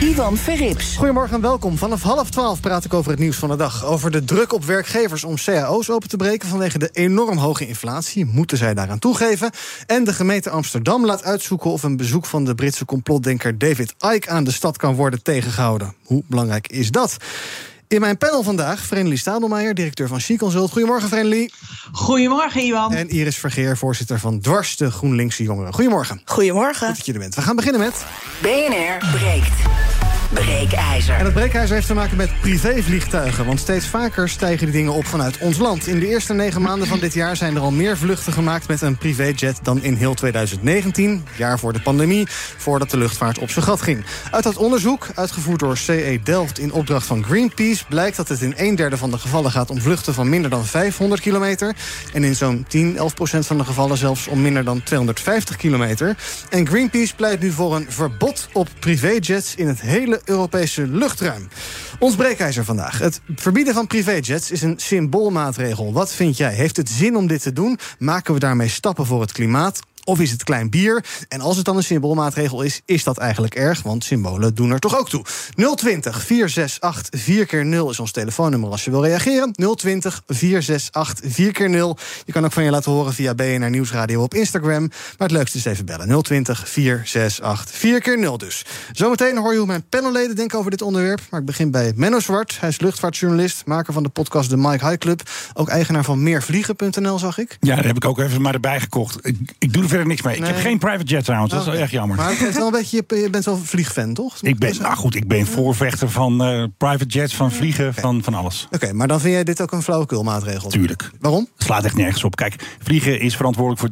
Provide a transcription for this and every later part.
Ivan Verrips. Goedemorgen en welkom. Vanaf half twaalf praat ik over het nieuws van de dag. Over de druk op werkgevers om cao's open te breken... vanwege de enorm hoge inflatie. Moeten zij daaraan toegeven? En de gemeente Amsterdam laat uitzoeken... of een bezoek van de Britse complotdenker David Icke... aan de stad kan worden tegengehouden. Hoe belangrijk is dat? In mijn panel vandaag, Vrenelie Stadelmeijer, directeur van She Consult. Goedemorgen, Vrenelie. Goedemorgen, Iwan. En Iris Vergeer, voorzitter van Dwars, de GroenLinkse Jongeren. Goedemorgen. Goedemorgen. Goed dat je er bent. We gaan beginnen met... BNR breekt. Breekijzer. En het breekijzer heeft te maken met privévliegtuigen. Want steeds vaker stijgen die dingen op vanuit ons land. In de eerste negen maanden van dit jaar zijn er al meer vluchten gemaakt met een privéjet dan in heel 2019, jaar voor de pandemie, voordat de luchtvaart op zijn gat ging. Uit dat onderzoek, uitgevoerd door CE Delft in opdracht van Greenpeace, blijkt dat het in een derde van de gevallen gaat om vluchten van minder dan 500 kilometer. En in zo'n 10, 11 procent van de gevallen zelfs om minder dan 250 kilometer. En Greenpeace pleit nu voor een verbod op privéjets in het hele Europese luchtruim. Ons breekijzer vandaag. Het verbieden van privéjets is een symboolmaatregel. Wat vind jij? Heeft het zin om dit te doen? Maken we daarmee stappen voor het klimaat? Of is het klein bier? En als het dan een symboolmaatregel is, is dat eigenlijk erg? Want symbolen doen er toch ook toe. 020 468 4 keer 0 is ons telefoonnummer als je wil reageren. 020 468 4 keer 0 Je kan ook van je laten horen via BNR Nieuwsradio op Instagram. Maar het leukste is even bellen. 020 468 4 keer 0 dus. Zometeen hoor je hoe mijn panelleden denken over dit onderwerp. Maar ik begin bij Menno Zwart. Hij is luchtvaartjournalist, maker van de podcast De Mike High Club. Ook eigenaar van meervliegen.nl, zag ik. Ja, daar heb ik ook even maar erbij gekocht. Ik, ik doe verder niks mee. Ik Nee. heb geen private jet trouwens, dat is wel Oké. erg jammer. Maar het is wel een beetje, je bent wel een vliegfan, toch? ik ben, nou goed, ik ben voorvechter van eh, private jets, van vliegen, van, van alles. Oké, maar dan vind jij dit ook een flauwekulmaatregel? Tuurlijk. Waarom? Slaat echt nergens op. Kijk, vliegen is verantwoordelijk voor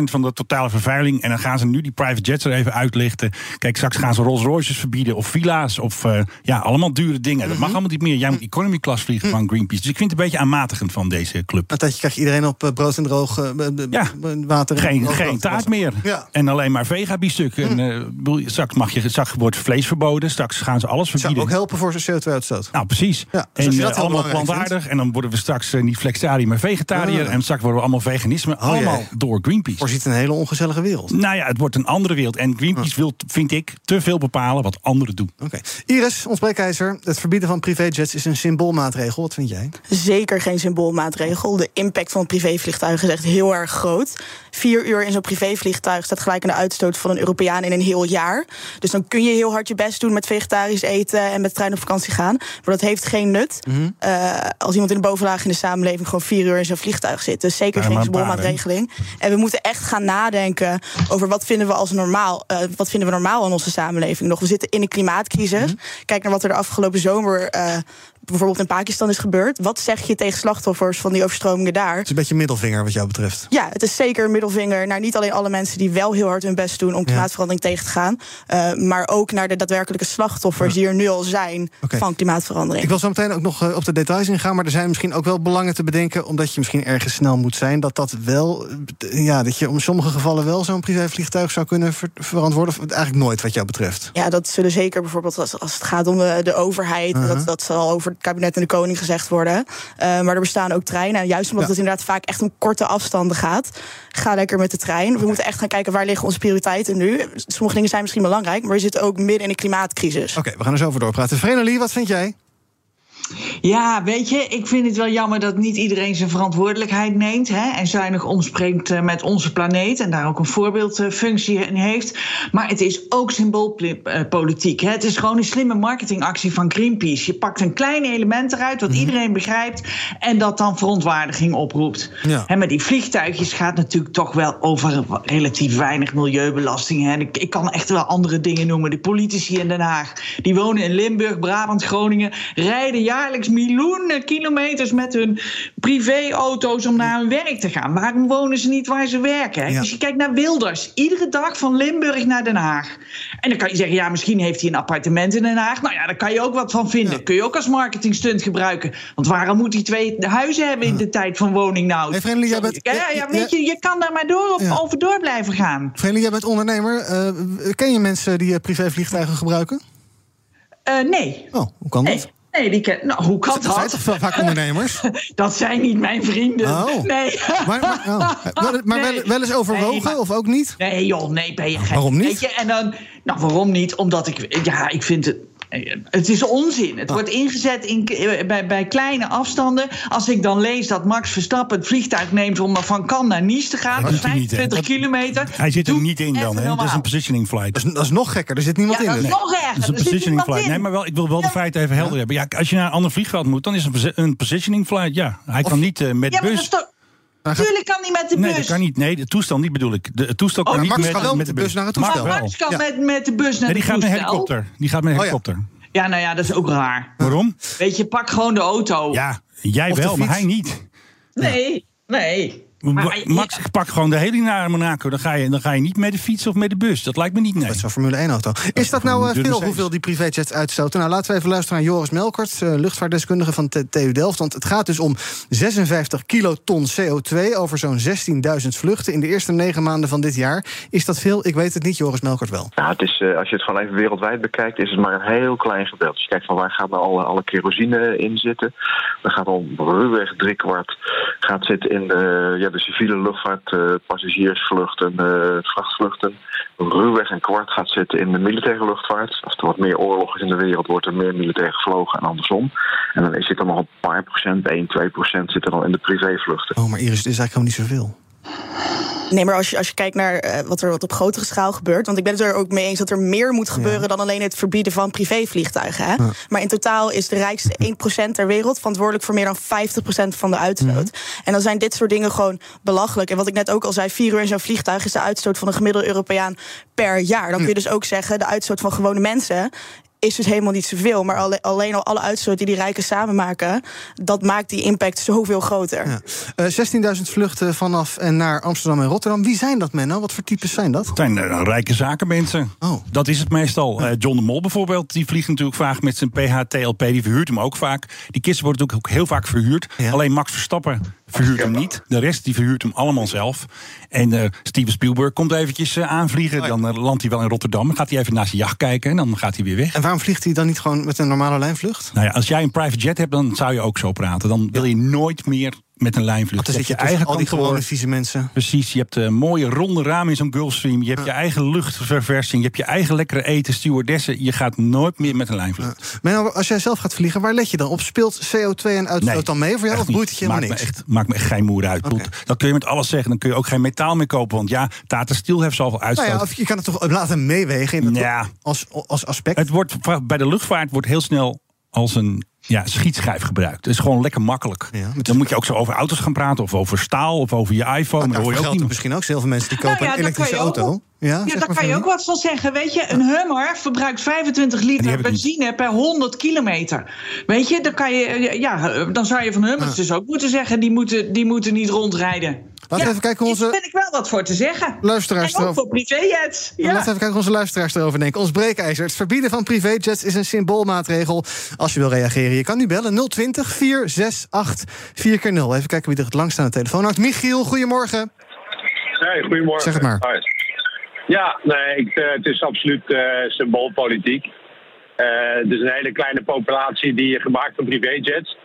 3% van de totale vervuiling. En dan gaan ze nu die private jets er even uitlichten. Kijk, straks gaan ze Rolls Royces verbieden of villa's of eh, ja, allemaal dure dingen. Dat Mhm. mag allemaal niet meer. Jij moet economy class vliegen van Greenpeace. Dus ik vind het een beetje aanmatigend van deze club. Krijg je iedereen op eh, brood en droog Ja. water. en Geen, droog geen taart meer. Ja. En alleen maar vega-biefstuk. En, eh, bedoel, straks, mag je, straks wordt vlees verboden. Straks gaan ze alles Zou verbieden. ook helpen voor zijn CO2-uitstoot. Nou, precies. Ja, dus als en je dat eh, allemaal plantaardig. En dan worden we straks eh, niet flexitariër, maar vegetariër. Ah. En straks worden we allemaal veganisme. Oh, allemaal jee. door Greenpeace. Voorziet een hele ongezellige wereld. Nou ja, het wordt een andere wereld. En Greenpeace wil, vind ik, te veel bepalen wat anderen doen. Oké. Iris, ons breekijzer. Het verbieden van privéjets is een symboolmaatregel. Wat vind jij? Zeker geen symboolmaatregel. De impact van het privévliegtuig is echt heel erg groot. Vier uur in zo'n privévliegtuig staat gelijk aan de uitstoot van een Europeaan in een heel jaar. Dus dan kun je heel hard je best doen met vegetarisch eten en met de trein op vakantie gaan. Maar dat heeft geen nut eh, als iemand in de bovenlaag in de samenleving gewoon vier uur in zo'n vliegtuig zit. Dus zeker Ja, geen symboolmaatregeling. En we moeten echt gaan nadenken over wat vinden we als normaal. eh, wat vinden we normaal in onze samenleving nog? We zitten in een klimaatcrisis. Kijk naar wat er de afgelopen zomer. eh, bijvoorbeeld in Pakistan is gebeurd. Wat zeg je tegen slachtoffers van die overstromingen daar? Het is een beetje middelvinger wat jou betreft. Ja, het is zeker een middelvinger naar niet alleen alle mensen die wel heel hard hun best doen om klimaatverandering tegen te gaan, eh, maar ook naar de daadwerkelijke slachtoffers die er nu al zijn van klimaatverandering. Ik wil zo meteen ook nog eh, op de details ingaan, maar er zijn misschien ook wel belangen te bedenken, omdat je misschien ergens snel moet zijn, dat dat wel, eh, ja, dat je om sommige gevallen wel zo'n privévliegtuig zou kunnen ver- verantwoorden, of eigenlijk nooit wat jou betreft. Ja, dat zullen zeker bijvoorbeeld als, als het gaat om de, de overheid. Uh-huh. dat, dat zal over het kabinet en de koning gezegd worden. Eh, maar er bestaan ook treinen. En juist omdat Ja. het inderdaad vaak echt om korte afstanden gaat. Ga lekker met de trein. We moeten echt gaan kijken waar liggen onze prioriteiten nu. Sommige dingen zijn misschien belangrijk. Maar we zitten ook midden in een klimaatcrisis. Oké, we gaan er zo over doorpraten. Vrenelie, wat vind jij? Ja, weet je, ik vind het wel jammer dat niet iedereen zijn verantwoordelijkheid neemt. Hè, en zuinig omspringt eh, met onze planeet. En daar ook een voorbeeldfunctie in heeft. Maar het is ook symboolpolitiek. Hè. Het is gewoon een slimme marketingactie van Greenpeace. Je pakt een klein element eruit wat iedereen begrijpt. En dat dan verontwaardiging oproept. Ja. Hè, maar die vliegtuigjes gaat natuurlijk toch wel over relatief weinig milieubelasting. Hè. Ik, ik kan echt wel andere dingen noemen. De politici in Den Haag, die wonen in Limburg, Brabant, Groningen, rijden jaarlijks miljoenen kilometers met hun privéauto's om naar hun werk te gaan. Waarom wonen ze niet waar ze werken? Hè? Ja. Dus je kijkt naar Wilders, iedere dag van Limburg naar Den Haag. En dan kan je zeggen, ja, misschien heeft hij een appartement in Den Haag. Nou ja, daar kan je ook wat van vinden. Ja. Kun je ook als marketingstunt gebruiken. Want waarom moet hij twee huizen hebben in de tijd van woningnood? Hey, jij bent- ja, weet je, je kan daar maar door over door blijven gaan. Vreemdeling, jij bent ondernemer. Eh, ken je mensen die eh, privévliegtuigen gebruiken? Eh, nee. Oh, hoe kan dat? Nee. Nee, die ken, nou, hoe kan Dat zijn dat? toch va- vaak ondernemers? Dat zijn niet mijn vrienden. Oh. Nee. Maar, maar, oh. wel, maar wel, eens overwogen Nee, maar- of ook niet? Nee, joh, nee, ben je gek. Waarom niet? Weet je, en dan, nou, waarom niet? Omdat ik, ja, ik vind het. Het is onzin. Ah. Het wordt ingezet in, eh, bij, bij kleine afstanden. Als ik dan lees dat Max Verstappen het vliegtuig neemt om van Cannes naar Nice te gaan, Dat dus doet hij niet, hè? 25 Dat- kilometer. Hij zit er niet in dan, hè? Dat is een positioning flight. Dat is, dat is nog gekker, er zit niemand Ja, dat in. is dus. nog erger. Dat is een Er positioning flight. in. Nee, maar wel, ik wil wel de feiten even helder hebben. Ja, als je naar een ander vliegveld moet, dan is een, een positioning flight. Ja, hij kan niet eh, met Ja, maar dat bus. Is toch... Maar gaat- Tuurlijk kan hij met de bus. Nee, dat kan niet. Nee, de toestel niet bedoel ik. De, het toestel kan Oh, niet Max met, gaat wel met de bus naar het toestel. wel. Max kan Ja. met, met de bus naar Nee, die de gaat met toestel. helikopter. Die gaat met een Oh ja. helikopter. Ja, nou ja, dat is ook raar. Waarom? Weet je, pak gewoon de auto. Ja, jij Of wel, maar hij niet. Nee, nee. Ma- Maar- Max pakt gewoon de hele naar Monaco. Dan ga, je, dan ga je niet met de fiets of met de bus. Dat lijkt me niet, nee. Dat is zo'n Formule 1-auto. Is dat nou eh, veel Mercedes. hoeveel die privéjets uitstoten? Nou, laten we even luisteren naar Joris Melkert, eh, luchtvaartdeskundige van TU Delft. Want het gaat dus om 56 kiloton CO2 over zo'n 16.000 vluchten in de eerste negen maanden van dit jaar. Is dat veel? Ik weet het niet, Joris Melkert wel. Nou, het is, eh, als je het gewoon even wereldwijd bekijkt, is het maar een heel klein gedeelte. Als je kijkt van waar gaat nou alle, alle kerosine in zitten, dan gaat al ruwweg driekwart gaat zitten in de, de civiele luchtvaart, eh, passagiersvluchten, eh, vrachtvluchten. Ruwweg een kwart gaat zitten in de militaire luchtvaart. Als er wat meer oorlog is in de wereld, wordt er meer militair gevlogen en andersom. En dan zit er nog een paar procent, 1, 2 procent zit er al in de privévluchten. Oh, maar Iris, het is eigenlijk helemaal niet zoveel. Nee, maar als je, als je kijkt naar eh, wat er wat op grotere schaal gebeurt. Want ik ben het er ook mee eens dat er meer moet gebeuren dan alleen het verbieden van privévliegtuigen. Hè? Maar in totaal is de rijkste 1% ter wereld verantwoordelijk voor meer dan 50% van de uitstoot. En dan zijn dit soort dingen gewoon belachelijk. En wat ik net ook al zei, vier uur in zo'n vliegtuig is de uitstoot van een gemiddelde Europeaan per jaar. Dan kun je dus ook zeggen, de uitstoot van gewone mensen is dus helemaal niet zoveel. Maar alle- alleen al alle uitstoot die die rijken samen maken, dat maakt die impact zoveel groter. Ja. Eh, 16.000 vluchten vanaf en naar Amsterdam en Rotterdam. Wie zijn dat, Menno? Wat voor types zijn dat? Het zijn eh, rijke zakenmensen. Oh. Dat is het meestal. Eh, John de Mol bijvoorbeeld, die vliegt natuurlijk vaak met zijn PHTLP. Die verhuurt hem ook vaak. Die kisten worden natuurlijk ook heel vaak verhuurd. Ja. Alleen Max Verstappen verhuurt hem niet. De rest die verhuurt hem allemaal zelf. En eh, Steven Spielberg komt eventjes eh, aanvliegen. Dan eh, landt hij wel in Rotterdam. Dan gaat hij even naar zijn jacht kijken. En dan gaat hij weer weg. En waarom vliegt hij dan niet gewoon met een normale lijnvlucht? Nou ja, als jij een private jet hebt, dan zou je ook zo praten. Dan wil je nooit meer met een lijnvlucht. Dan zit je hebt tussen al die gewone vieze mensen. Precies, je hebt een mooie ronde ramen in zo'n Gulfstream. Je hebt je eigen luchtverversing. Je hebt je eigen lekkere eten, stewardessen. Je gaat nooit meer met een lijnvlucht. Menno, als jij zelf gaat vliegen, waar let je dan op? Speelt CO2 en uitstoot dan mee voor jou? Of boeit het je helemaal niks? Me echt, maakt me echt geen moer uit. Dat kun je met alles zeggen. Dan kun je ook geen metaal meer kopen. Want ja, Tata Steel heeft zoveel uitstoot. Nou ja, of je kan het toch laten meewegen in dat Ja. als, als aspect. Het wordt, bij de luchtvaart wordt heel snel als een ja, schietschijf gebruikt. Het is gewoon lekker makkelijk. Ja, dan moet je ook zo over auto's gaan praten. Of over staal. Of over je iPhone. Nou, maar dan hoor je ook niet. misschien ook heel veel mensen die Nou kopen ja, een elektrische auto. Ja, Ja, daar kan je ook wat van zeggen. Weet je, een Hummer verbruikt 25 Die liter benzine per 100 kilometer. Weet je, dan, kan je, ja, dan zou je van Hummers dus ook moeten zeggen... die moeten, die moeten niet rondrijden. Laten we Ja, even kijken Daar onze vind ik wel wat voor te zeggen. luisteraars En ook voor privéjets. Ja. Laten we even kijken hoe onze luisteraars erover denken. Ons breekijzer. Het verbieden van privéjets is een symboolmaatregel. Als je wil reageren, je kan nu bellen 020 468 4 keer 0 Even kijken wie er het langst aan de telefoon hangt. Michiel, goedemorgen. Hey, goedemorgen. Zeg het maar. Hoi. Ja, nee, ik, eh, het is absoluut eh, symboolpolitiek. Eh, het is een hele kleine populatie die gemaakt van privéjets.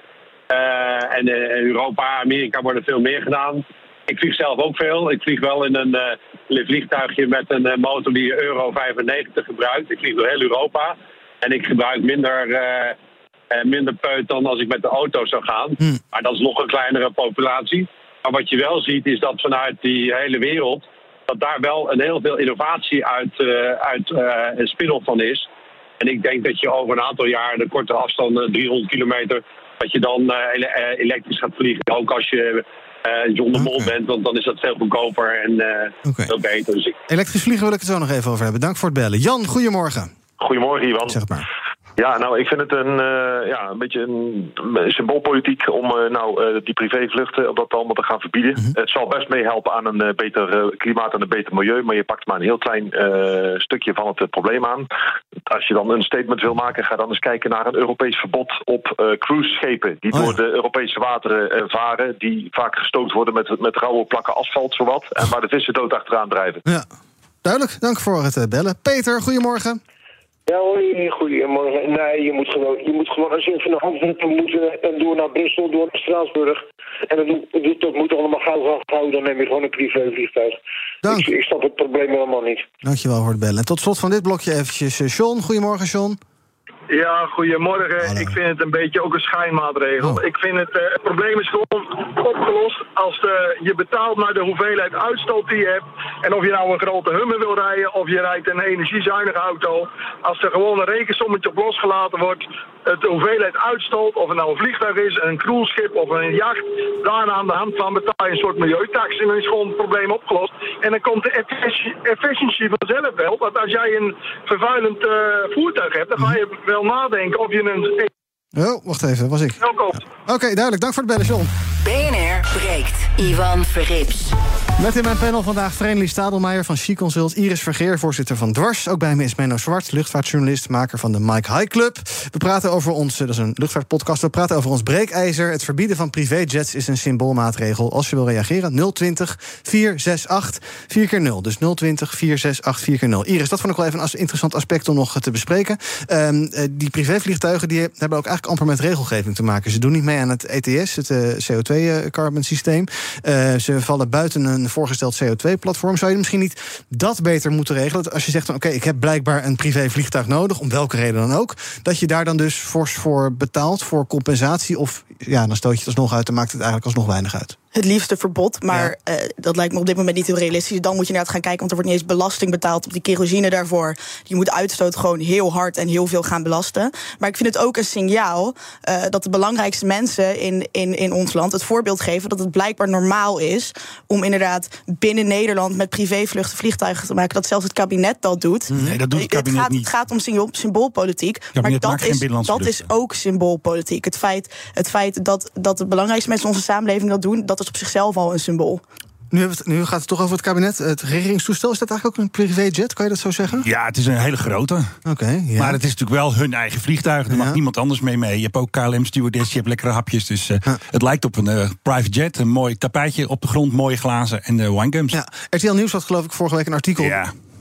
En Europa, Amerika worden veel meer gedaan. Ik vlieg zelf ook veel. Ik vlieg wel in een, een vliegtuigje met een motor die Euro 95 gebruikt. Ik vlieg door heel Europa. En ik gebruik minder, minder peut dan als ik met de auto zou gaan. Maar dat is nog een kleinere populatie. Maar wat je wel ziet is dat vanuit die hele wereld... dat daar wel een heel veel innovatie uit, eh, uit eh, een spin-off van is. En ik denk dat je over een aantal jaar de korte afstanden, 300 kilometer... dat je dan eh, ele- elektrisch gaat vliegen. Ook als je eh John de Mol bent, want dan is dat veel goedkoper en eh, veel beter. Dus ik, Elektrisch vliegen wil ik het zo nog even over hebben. Dank voor het bellen. Jan, goedemorgen. Goedemorgen, Ivan. Zeg het maar. Ja, nou, ik vind het een, uh, ja, een beetje een, symboolpolitiek om uh, nou uh, die privévluchten om dat allemaal te gaan verbieden. Mm -hmm. Het zal best meehelpen aan een beter klimaat en een beter milieu, maar je pakt maar een heel klein stukje van het probleem aan. Als je dan een statement wil maken, ga dan eens kijken naar een Europees verbod op cruiseschepen die oh, door de Europese wateren varen, die vaak gestoot worden met, met rauwe plakken asfalt, zowat, en waar de vissen dood achteraan drijven. Ja, duidelijk. Dank voor het bellen. Peter, goedemorgen. Ja, hoi, goedemorgen. Nee, je moet gewoon, je moet gewoon als je van de Antwerpen moet en door naar Brussel, door naar Straatsburg. En dat, dat, dat moet allemaal gauw gaan dan neem je gewoon een privévliegtuig. Dank. Ik, ik snap het probleem helemaal niet. Dankjewel voor het bellen. En tot slot van dit blokje eventjes John. Goedemorgen, John. Ja, goedemorgen. Hallo. Ik vind het een beetje ook een schijnmaatregel. Oh. Ik vind het, uh, het probleem is gewoon opgelost als de, je betaalt naar de hoeveelheid uitstoot die je hebt. En of je nou een grote Hummer wil rijden of je rijdt een energiezuinige auto. Als er gewoon een rekensommetje op losgelaten wordt, de hoeveelheid uitstoot, of het nou een vliegtuig is, een cruiseschip of een jacht, daarna aan de hand van betaal je een soort milieutax en dan is gewoon het probleem opgelost. En dan komt de efficiëntie vanzelf wel. Want als jij een vervuilend uh, voertuig hebt, dan ga je wel nadenken of je een Oh, wacht even, was ik. Oké, okay, duidelijk. Dank voor het bellen, John. BNR breekt. Ivan Verrips. Met in mijn panel vandaag Vreemdelie Stadelmeijer van She Consult... Iris Vergeer, voorzitter van Dwars. Ook bij me is Menno Zwart, luchtvaartjournalist... maker van de Mike High Club. We praten over ons, dat is een luchtvaartpodcast... we praten over ons breekijzer. Het verbieden van privéjets is een symboolmaatregel. Als je wil reageren, 020 468 4 keer 0 Dus 020 468 4 keer 0 Iris, dat vond ik wel even een interessant aspect om nog te bespreken. Um, die privévliegtuigen die hebben ook eigenlijk amper met regelgeving te maken. Ze doen niet mee aan het ETS, het uh, CO2-carbon systeem. Ze vallen buiten een voorgesteld CO2-platform. Zou je misschien niet dat beter moeten regelen? Als je zegt, oké, okay, ik heb blijkbaar een privévliegtuig nodig, om welke reden dan ook, dat je daar dan dus fors voor betaalt, voor compensatie, of ja, dan stoot je het alsnog uit en maakt het eigenlijk alsnog weinig uit het liefste verbod. Maar ja. uh, dat lijkt me op dit moment niet heel realistisch. Dan moet je inderdaad gaan kijken, want er wordt niet eens belasting betaald op die kerosine daarvoor. Je moet uitstoot gewoon heel hard en heel veel gaan belasten. Maar ik vind het ook een signaal uh, dat de belangrijkste mensen in, in, in ons land het voorbeeld geven dat het blijkbaar normaal is om inderdaad binnen Nederland met privévluchten vliegtuigen te maken. Dat zelfs het kabinet dat doet. Nee, dat doet het kabinet het gaat, niet. Het gaat om symboolpolitiek. Maar dat, is, dat is ook symboolpolitiek. Het feit, het feit dat, dat de belangrijkste mensen in onze samenleving dat doen, dat is op zichzelf al een symbool. Nu, het, nu, gaat het toch over het kabinet. Het regeringstoestel, is dat eigenlijk ook een privéjet? Kan je dat zo zeggen? Ja, het is een hele grote. Oké. Okay, ja. Maar het is natuurlijk wel hun eigen vliegtuig. Er ja. mag niemand anders mee mee. Je hebt ook KLM stewardess, je hebt lekkere hapjes. Dus uh, ja. het lijkt op een uh, private jet. Een mooi tapijtje op de grond, mooie glazen en de uh, winegums. Ja, RTL Nieuws had geloof ik vorige week een artikel.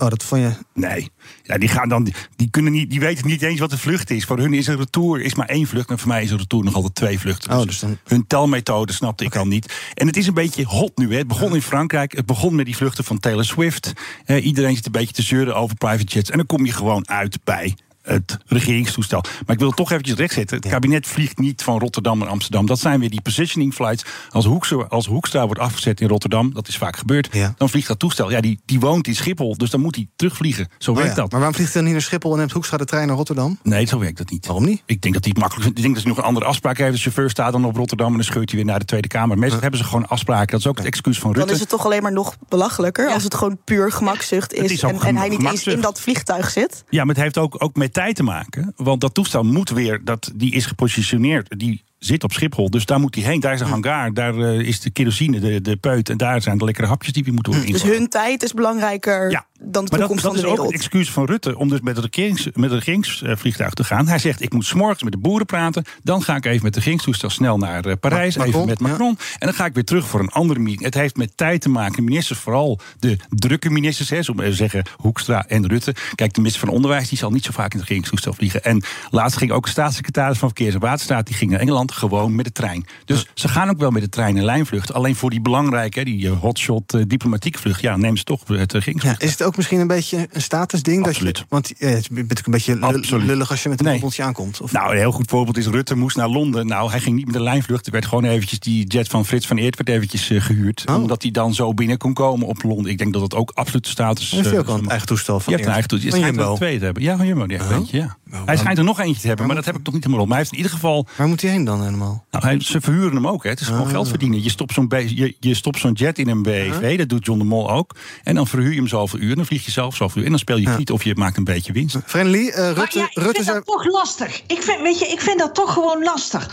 Oh, dat vond je. Nee. Ja, die gaan dan. Die, kunnen niet, die weten niet eens wat de vlucht is. Voor hun is een retour is maar één vlucht. En voor mij is een retour nog altijd twee vluchten. Dus, oh, dus dan... Hun telmethode snapte okay. ik al niet. En het is een beetje hot nu. Hè. Het begon in Frankrijk. Het begon met die vluchten van Taylor Swift. Eh, iedereen zit een beetje te zeuren over private jets. En dan kom je gewoon uit bij het regeringstoestel. Maar ik wil het toch eventjes rechtzetten. Het kabinet vliegt niet van Rotterdam naar Amsterdam. Dat zijn weer die positioning flights. Als Hoekstra, als Hoekstra wordt afgezet in Rotterdam, dat is vaak gebeurd, ja. dan vliegt dat toestel. Ja, die, die woont in Schiphol, dus dan moet hij terugvliegen. Zo oh werkt ja. dat. Maar waarom vliegt hij dan niet naar Schiphol en neemt Hoekstra de trein naar Rotterdam? Nee, zo werkt dat niet. Waarom niet? Ik denk dat hij het makkelijk vindt. Ik denk dat hij nog een andere afspraak heeft. De chauffeur staat dan op Rotterdam en dan scheurt hij weer naar de Tweede Kamer. Meestal hebben ze gewoon afspraken. Dat is ook het excuus van Rutte. Dan is het toch alleen maar nog belachelijker als het gewoon puur gemakzucht is, is en, en, hij niet eens in dat vliegtuig zit. Ja, maar het heeft ook, ook met tijd te maken. Want dat toestel moet weer, dat, die is gepositioneerd. Die zit op Schiphol, dus daar moet hij heen. Daar is een hangar, daar uh, is de kerosine, de, de peut... en daar zijn de lekkere hapjes die we moeten worden Dus hun tijd is belangrijker ja. Dan de maar toekomst dat, van de dat wereld. is ook het excuus van Rutte om dus met het, regerings, met het regeringsvliegtuig te gaan. Hij zegt, ik moet s'morgens met de boeren praten... dan ga ik even met het regeringstoestel snel naar uh, Parijs... Macron, even met Macron, ja. en dan ga ik weer terug voor een andere meeting. Het heeft met tijd te maken. Ministers, vooral de drukke ministers... Hè, zo even zeggen, Hoekstra en Rutte. Kijk, de minister van Onderwijs die zal niet zo vaak in het regeringstoestel vliegen. En laatst ging ook de staatssecretaris van Verkeers- en Waterstaat... die ging naar Engeland gewoon met de trein. Dus ja. ze gaan ook wel met de trein en lijnvlucht. Alleen voor die belangrijke, die hotshot uh, diplomatieke vlucht... ja, neem ze toch het regeringsvliegtuig. Ja, is het ook misschien een beetje een statusding? Absoluut. Dat je, want uh, het is een beetje Absoluut. lullig als je met een nee. aankomt. Of? Nou, een heel goed voorbeeld is Rutte moest naar Londen. Nou, hij ging niet met de lijnvlucht. Er werd gewoon eventjes die jet van Frits van Eert werd eventjes uh, gehuurd. Oh. Omdat hij dan zo binnen kon komen op Londen. Ik denk dat het ook absoluut status is. Ook al een eigen toestel van Je hebt een eigen toestel. Van Jumbo. Twee hebben. Ja, van Jumbo. Die oh. weet je, ja. Hij schijnt er nog eentje te hebben, maar dat heb ik nog niet helemaal op. Maar hij heeft in ieder geval... Waar moet hij heen dan helemaal? Nou, hij, ze verhuren hem ook. Hè. Het is gewoon Ah. geld verdienen. Je stopt zo'n je, je stopt zo'n jet in een BEV, dat doet John de Mol ook. En dan verhuur je hem zoveel uur, dan vlieg je zelf zoveel uur. En dan speel je niet of je maakt een beetje winst. Friendly, eh, Maar Rutte, ja, ik Rutte vind zei... dat toch lastig. Ik vind, weet je, ik vind dat toch gewoon lastig.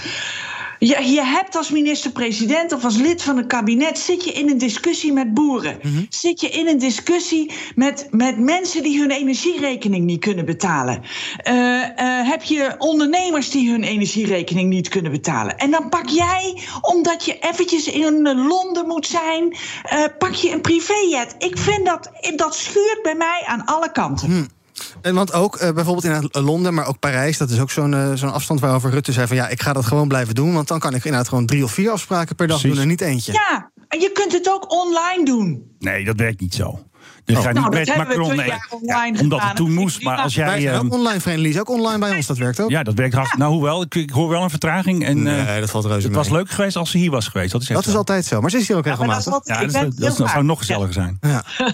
Je, je hebt als minister-president of als lid van een kabinet... zit je in een discussie met boeren. Mhm. Zit je in een discussie met, met mensen die hun energierekening niet kunnen betalen. Eh, eh, heb je ondernemers die hun energierekening niet kunnen betalen. En dan pak jij, omdat je eventjes in Londen moet zijn... eh, pak je een privéjet. Ik vind dat, dat schuurt bij mij aan alle kanten. Hm. En want ook eh, bijvoorbeeld in Londen, maar ook Parijs, dat is ook zo'n eh, zo'n afstand waarover Rutte zei van ja, ik ga dat gewoon blijven doen, want dan kan ik inderdaad gewoon drie of vier afspraken per dag Precies. doen en niet eentje. Ja, en je kunt het ook online doen. Nee, dat werkt niet zo. Dus Oh. ga Nou, niet dat met Macron. Nee, ja, omdat het toen Dat moest. Maar als Wij jij. zijn ehm, ook online, is ook online bij ons, dat werkt ook. ja, dat werkt hartstikke. Nou, hoewel, ik, ik hoor wel een vertraging. En, eh, Nee, dat valt reuze het was leuk geweest als ze hier was geweest. Dat is, echt Dat is altijd zo, maar ze is hier ook dat is regelmatig. altijd- Ja, dat, dat, zou vaak. nog gezelliger zijn. Ja.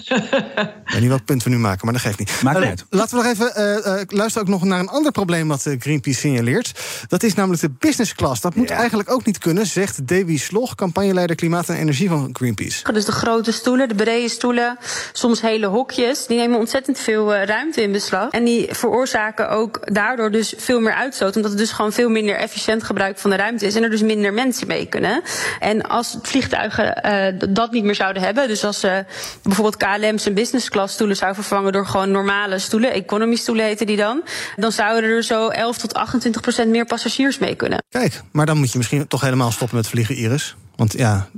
Ik weet niet welk punt we nu maken, maar dat geeft niet. Maakt uit. laten we nog even eh, eh, luisteren ook nog naar een ander probleem wat Greenpeace signaleert. Dat is namelijk de business class. Dat moet eigenlijk ook niet kunnen, zegt Davy Slog, campagneleider klimaat en energie van Greenpeace. Dus de grote stoelen, de brede stoelen, soms hele hokjes, die nemen ontzettend veel eh, ruimte in beslag. En die veroorzaken ook daardoor dus veel meer uitstoot, omdat het dus gewoon veel minder efficiënt gebruik van de ruimte is en er dus minder mensen mee kunnen. En als vliegtuigen eh, dat niet meer zouden hebben, dus als eh, bijvoorbeeld KLM zijn business class stoelen zou vervangen door gewoon normale stoelen, economy stoelen heten die dan, dan zouden er zo 11 tot 28 procent meer passagiers mee kunnen. Kijk, maar dan moet je misschien toch helemaal stoppen met vliegen, Iris. Want ja,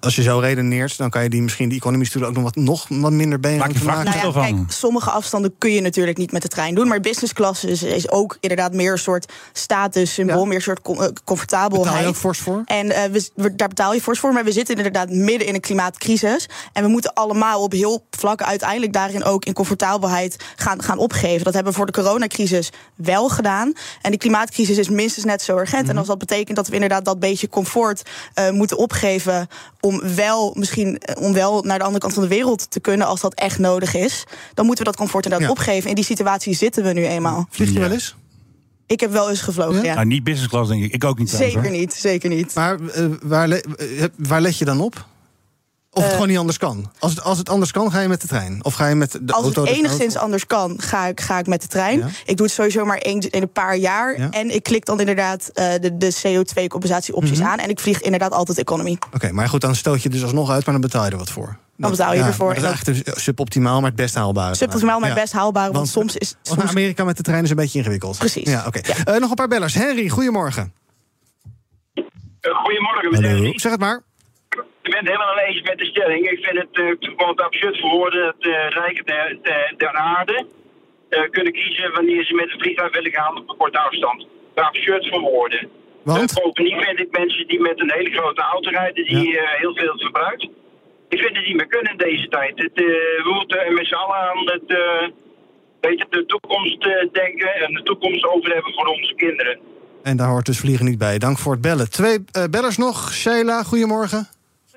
als je zo redeneert, dan kan je die misschien die economie stoelen ook nog wat, nog wat minder benen Maak je van maken. Nou ja, van. kijk, sommige afstanden kun je natuurlijk niet met de trein doen. Maar business class is, is ook inderdaad meer een soort statussymbool, Ja. meer een soort com- eh, comfortabelheid. Betaal je ook fors voor? En eh, we, we- daar betaal je fors voor. Maar we zitten inderdaad midden in een klimaatcrisis. En we moeten allemaal op heel vlakken uiteindelijk daarin ook in comfortabelheid gaan, gaan opgeven. Dat hebben we voor de coronacrisis wel gedaan. En die klimaatcrisis is minstens net zo urgent. Mhm. En als dat betekent dat we inderdaad dat beetje comfort eh, moeten opgeven. om wel misschien eh, om wel naar de andere kant van de wereld te kunnen als dat echt nodig is. Dan moeten we dat comfort inderdaad Ja. opgeven. In die situatie zitten we nu eenmaal. Vlieg je Ja. wel eens? Ik heb wel eens gevlogen, Ja? ja. Nou, niet business class, denk ik. Ik ook niet. Zeker niet, zeker niet. Maar eh, waar, le- eh, waar let je dan op? Of het Eh, gewoon niet anders kan? Als het, als het anders kan, ga je met de trein? Of ga je met de Als auto? het desnoods? enigszins anders kan, ga ik, ga ik met de trein. Ja. Ik doe het sowieso maar eens in een paar jaar. Ja. En ik klik dan inderdaad eh, de, de CO2-compensatieopties Mhm. aan. En ik vlieg inderdaad altijd economy. Oké, maar goed, dan stoot je dus alsnog uit, maar dan betaal je er wat voor. Dan betaal je ja, ervoor. maar Dat is eigenlijk dus suboptimaal, maar het best haalbaar. Suboptimaal, maar Ja. best haalbaar. Want, Want- soms is. Want naar Soms, Amerika met de trein is een beetje ingewikkeld. Precies. Ja, oké. Eh, nog een paar bellers. Henry, goedemorgen. Eh, Goedemorgen, meneer. Hallo. Zeg het maar. Ik ben het helemaal eens met de stelling. Ik vind het eh, gewoon te absurd voor woorden dat de rijken der, der, der aarde eh, kunnen kiezen wanneer ze met een vliegtuig willen gaan op een korte afstand. Absurd voor woorden. Want? Eh, bovendien vind ik mensen die met een hele grote auto rijden, die eh, heel veel verbruikt. Ik vind het niet meer kunnen in deze tijd. Het, eh, we moeten met z'n allen aan het, eh, je, de toekomst eh, denken en de toekomst over hebben voor onze kinderen. En daar hoort dus vliegen niet bij. Dank voor het bellen. Twee eh, bellers nog. Sheila, goedemorgen.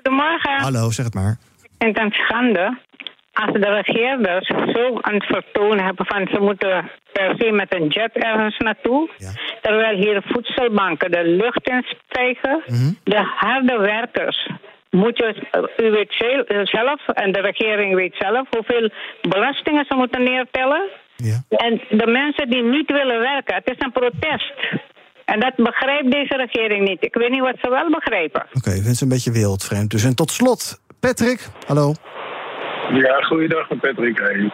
Goedemorgen. Hallo, zeg het maar. Ik het schande als de regeerders zo aan het vertoon hebben van ze moeten per se met een jet ergens naartoe. Ja. Terwijl hier voedselbanken de lucht in stijgen. Mhm. De harde werkers. Moet je, u weet zel- zelf en de regering weet zelf hoeveel belastingen ze moeten neertellen. Ja. En de mensen die niet willen werken, het is een protest. En dat begrijpt deze regering niet. Ik weet niet wat ze wel begrijpen. Oké, ik vind het een beetje wereldvreemd. Dus en tot slot, Patrick. Hallo. Ja, goeiedag met Patrick. Hey.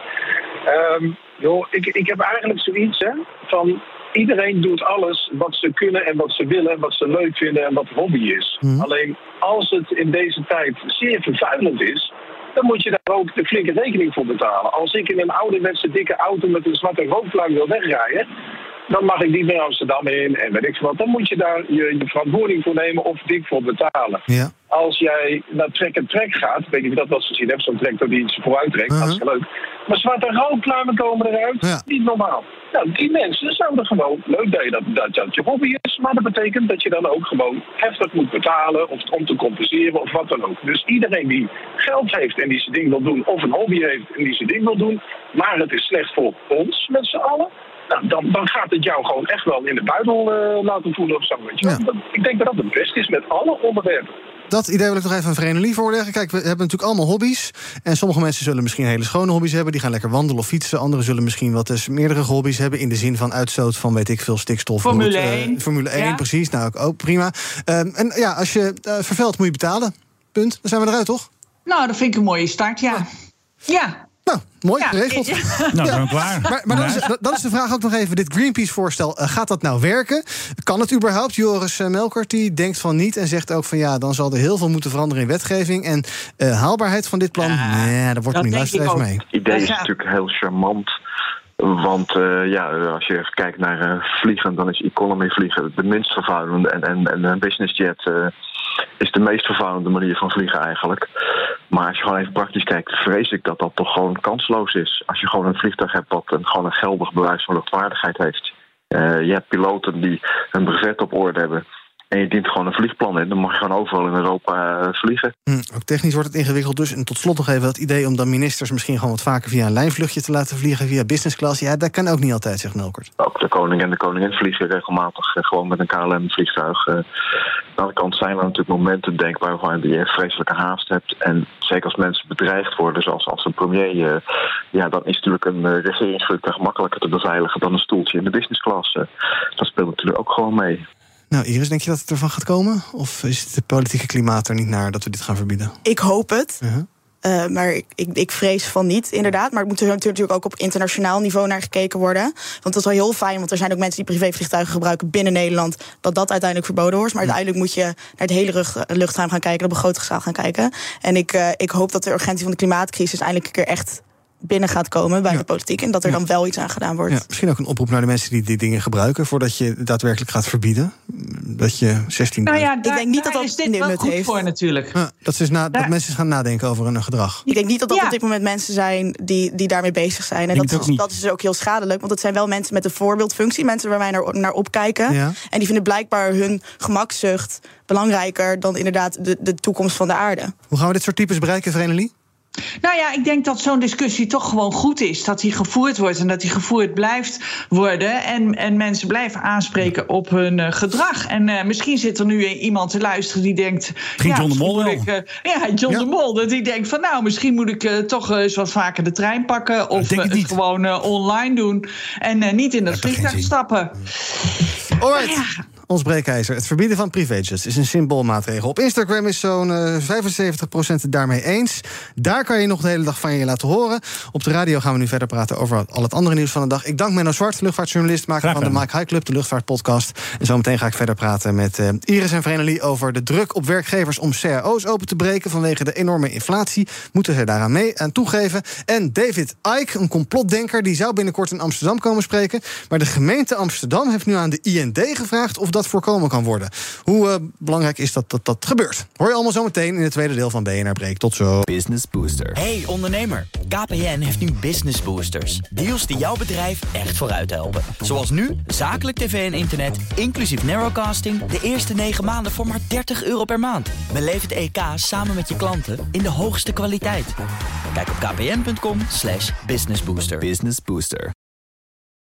Ehm, joh, ik, ik heb eigenlijk zoiets hè, van iedereen doet alles wat ze kunnen en wat ze willen, en wat ze leuk vinden en wat hobby is. Mhm. Alleen als het in deze tijd zeer vervuilend is, dan moet je daar ook de flinke rekening voor betalen. Als ik in een ouderwetse dikke auto met een zwarte rookvlak wil wegrijden, dan mag ik niet meer Amsterdam in en weet ik wat. Dan moet je daar je, je verantwoording voor nemen of dik voor betalen. Ja. Als jij naar trek en trek gaat, ik weet niet of je dat wel eens gezien hebt, zo'n tractor die iets vooruit trekt, Uh-huh. hartstikke leuk. Maar zwarte rookpluimen komen eruit, Ja. niet normaal. Nou, die mensen zouden gewoon, leuk dat, je dat, dat dat je hobby is, maar dat betekent dat je dan ook gewoon heftig moet betalen of om te compenseren of wat dan ook. Dus iedereen die geld heeft en die zijn ding wil doen, of een hobby heeft en die zijn ding wil doen, maar het is slecht voor ons met z'n allen, Nou, dan, dan gaat het jou gewoon echt wel in de buidel eh, laten voelen of zo. Weet je. wel. Dat- Ik denk dat dat het beste is met alle onderwerpen. Dat idee wil ik nog even aan Vrenelie voorleggen. Kijk, we hebben natuurlijk allemaal hobby's. En sommige mensen zullen misschien hele schone hobby's hebben. Die gaan lekker wandelen of fietsen. Anderen zullen misschien wat eens meerdere hobby's hebben. In de zin van uitstoot van, weet ik veel, stikstof. Formule roet, eh, 1. Formule 1, Ja. precies. Nou, ook, ook prima. Ehm, en ja, als je eh, vervuilt, moet je betalen. Punt. Dan zijn we eruit, toch? Nou, dat vind ik een mooie start, ja. Ja. Nou, mooi Ja. geregeld. Nou, dan klaar. Maar, maar dan, is, dan is de vraag ook nog even: dit Greenpeace-voorstel, eh, gaat dat nou werken? Kan het überhaupt? Joris eh, Melkert die denkt van niet en zegt ook van ja, dan zal er heel veel moeten veranderen in wetgeving. En eh, haalbaarheid van dit plan, nee, daar wordt er niet luister even mee. Het idee is natuurlijk heel charmant. Want eh, ja, als je kijkt naar eh, vliegen, dan is economy vliegen de minst vervuilende. En, en, en een business jet eh, is de meest vervuilende manier van vliegen eigenlijk. Maar als je gewoon even praktisch kijkt, vrees ik dat dat toch gewoon kansloos is. Als je gewoon een vliegtuig hebt dat een, gewoon een geldig bewijs van luchtwaardigheid heeft. Je hebt piloten die een brevet op orde hebben. En je dient gewoon een vliegplan in. Dan mag je gewoon overal in Europa eh, vliegen. Hm, ook technisch wordt het ingewikkeld dus. En tot slot nog even dat idee om dan ministers misschien gewoon wat vaker via een lijnvluchtje te laten vliegen, via business class. Ja, dat kan ook niet altijd, zegt Melkert. Ook de koning en de koningin vliegen regelmatig eh, gewoon met een KLM-vliegtuig. Eh, aan de andere kant zijn er natuurlijk momenten denkbaar waar je vreselijke haast hebt. En zeker als mensen bedreigd worden, zoals als een premier, ja, dan is natuurlijk een regeringsvliegtuig makkelijker te beveiligen dan een stoeltje in de business class. Dat speelt natuurlijk ook gewoon mee. Nou, Iris, denk je dat het ervan gaat komen? Of is het politieke klimaat er niet naar dat we dit gaan verbieden? Ik hoop het. Uh-huh. Eh, maar ik, ik, ik vrees van niet, inderdaad. Maar het moet er natuurlijk ook op internationaal niveau naar gekeken worden. Want dat is wel heel fijn, want er zijn ook mensen die privévliegtuigen gebruiken binnen Nederland. Dat dat uiteindelijk verboden wordt. Maar uiteindelijk moet je naar het hele luchtruim gaan kijken, de begrotingsschaal gaan kijken. En ik, eh, ik hoop dat de urgentie van de klimaatcrisis eindelijk een keer echt binnen gaat komen bij de politiek. En dat er dan wel iets aan gedaan wordt. Ja, misschien ook een oproep naar de mensen die die dingen gebruiken voordat je daadwerkelijk gaat verbieden. Dat je 16. Nou ja, ik denk niet dat dat is dit wel nut goed heeft. voor natuurlijk. Ja, dat, is na, dat mensen gaan nadenken over hun gedrag. Ik denk niet dat dat Ja. op dit moment mensen zijn die, die daarmee bezig zijn. En dat ook is, dat is dus ook heel schadelijk. Want het zijn wel mensen met een voorbeeldfunctie. Mensen waar wij naar, naar opkijken. Ja. En die vinden blijkbaar hun gemakzucht belangrijker dan inderdaad de, de toekomst van de aarde. Hoe gaan we dit soort types bereiken, Vrenelie? Nou ja, ik denk dat zo'n discussie toch gewoon goed is. Dat die gevoerd wordt en dat die gevoerd blijft worden. En, en mensen blijven aanspreken op hun eh, gedrag. En eh, misschien zit er nu iemand te luisteren die denkt. Misschien John de Mol moet wel. Ik, eh, ja, John de Mol. Dat die denkt van nou, misschien moet ik toch eens wat vaker de trein pakken. Of het gewoon online doen. En niet in dat vliegtuig stappen. Alright. Ons breekijzer. Het verbieden van privéjets is een symboolmaatregel. Op Instagram is zo'n eh 75% het daarmee eens. Daar kan je nog de hele dag van je laten horen. Op de radio gaan we nu verder praten over al het andere nieuws van de dag. Ik dank Menno Zwart, luchtvaartjournalist, maker van de. Mike High Club, de luchtvaartpodcast. En zometeen ga ik verder praten met eh, Iris en Vrenelie over de druk op werkgevers om cao's open te breken. Vanwege de enorme inflatie moeten ze daaraan mee aan toegeven. En David Icke, een complotdenker, die zou binnenkort in Amsterdam komen spreken. Maar de gemeente Amsterdam heeft nu aan de IND gevraagd of dat voorkomen kan worden. Hoe eh, belangrijk is dat, dat dat gebeurt? Hoor je allemaal zometeen in het tweede deel van BNR Break. Tot zo. Business Booster. Hey ondernemer, KPN heeft nu Business Boosters. Deals die jouw bedrijf echt vooruit helpen. Zoals nu, zakelijk tv en internet, inclusief narrowcasting... de eerste 9 maanden voor maar 30 euro per maand. Beleef het EK samen met je klanten in de hoogste kwaliteit. Kijk op kpn.com slash businessbooster. Business Booster.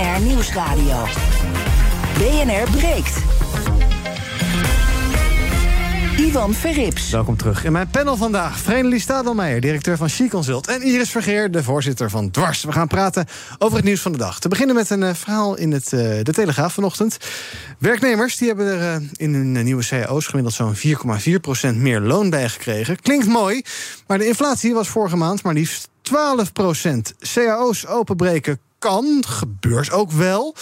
BNR Nieuwsradio. BNR breekt. Ivan Verrips. Welkom terug. In mijn panel vandaag Vrenelie Stadelmeijer, directeur van She Consult... en Iris Vergeer, de voorzitter van Dwars. We gaan praten over het nieuws van de dag. Te beginnen met een eh, verhaal in het, eh, de Telegraaf vanochtend. Werknemers die hebben er eh, in hun nieuwe cao's gemiddeld zo'n 4,4% meer loon bij gekregen. Klinkt mooi, maar de inflatie was vorige maand maar liefst 12% cao's openbreken kan, gebeurt ook wel.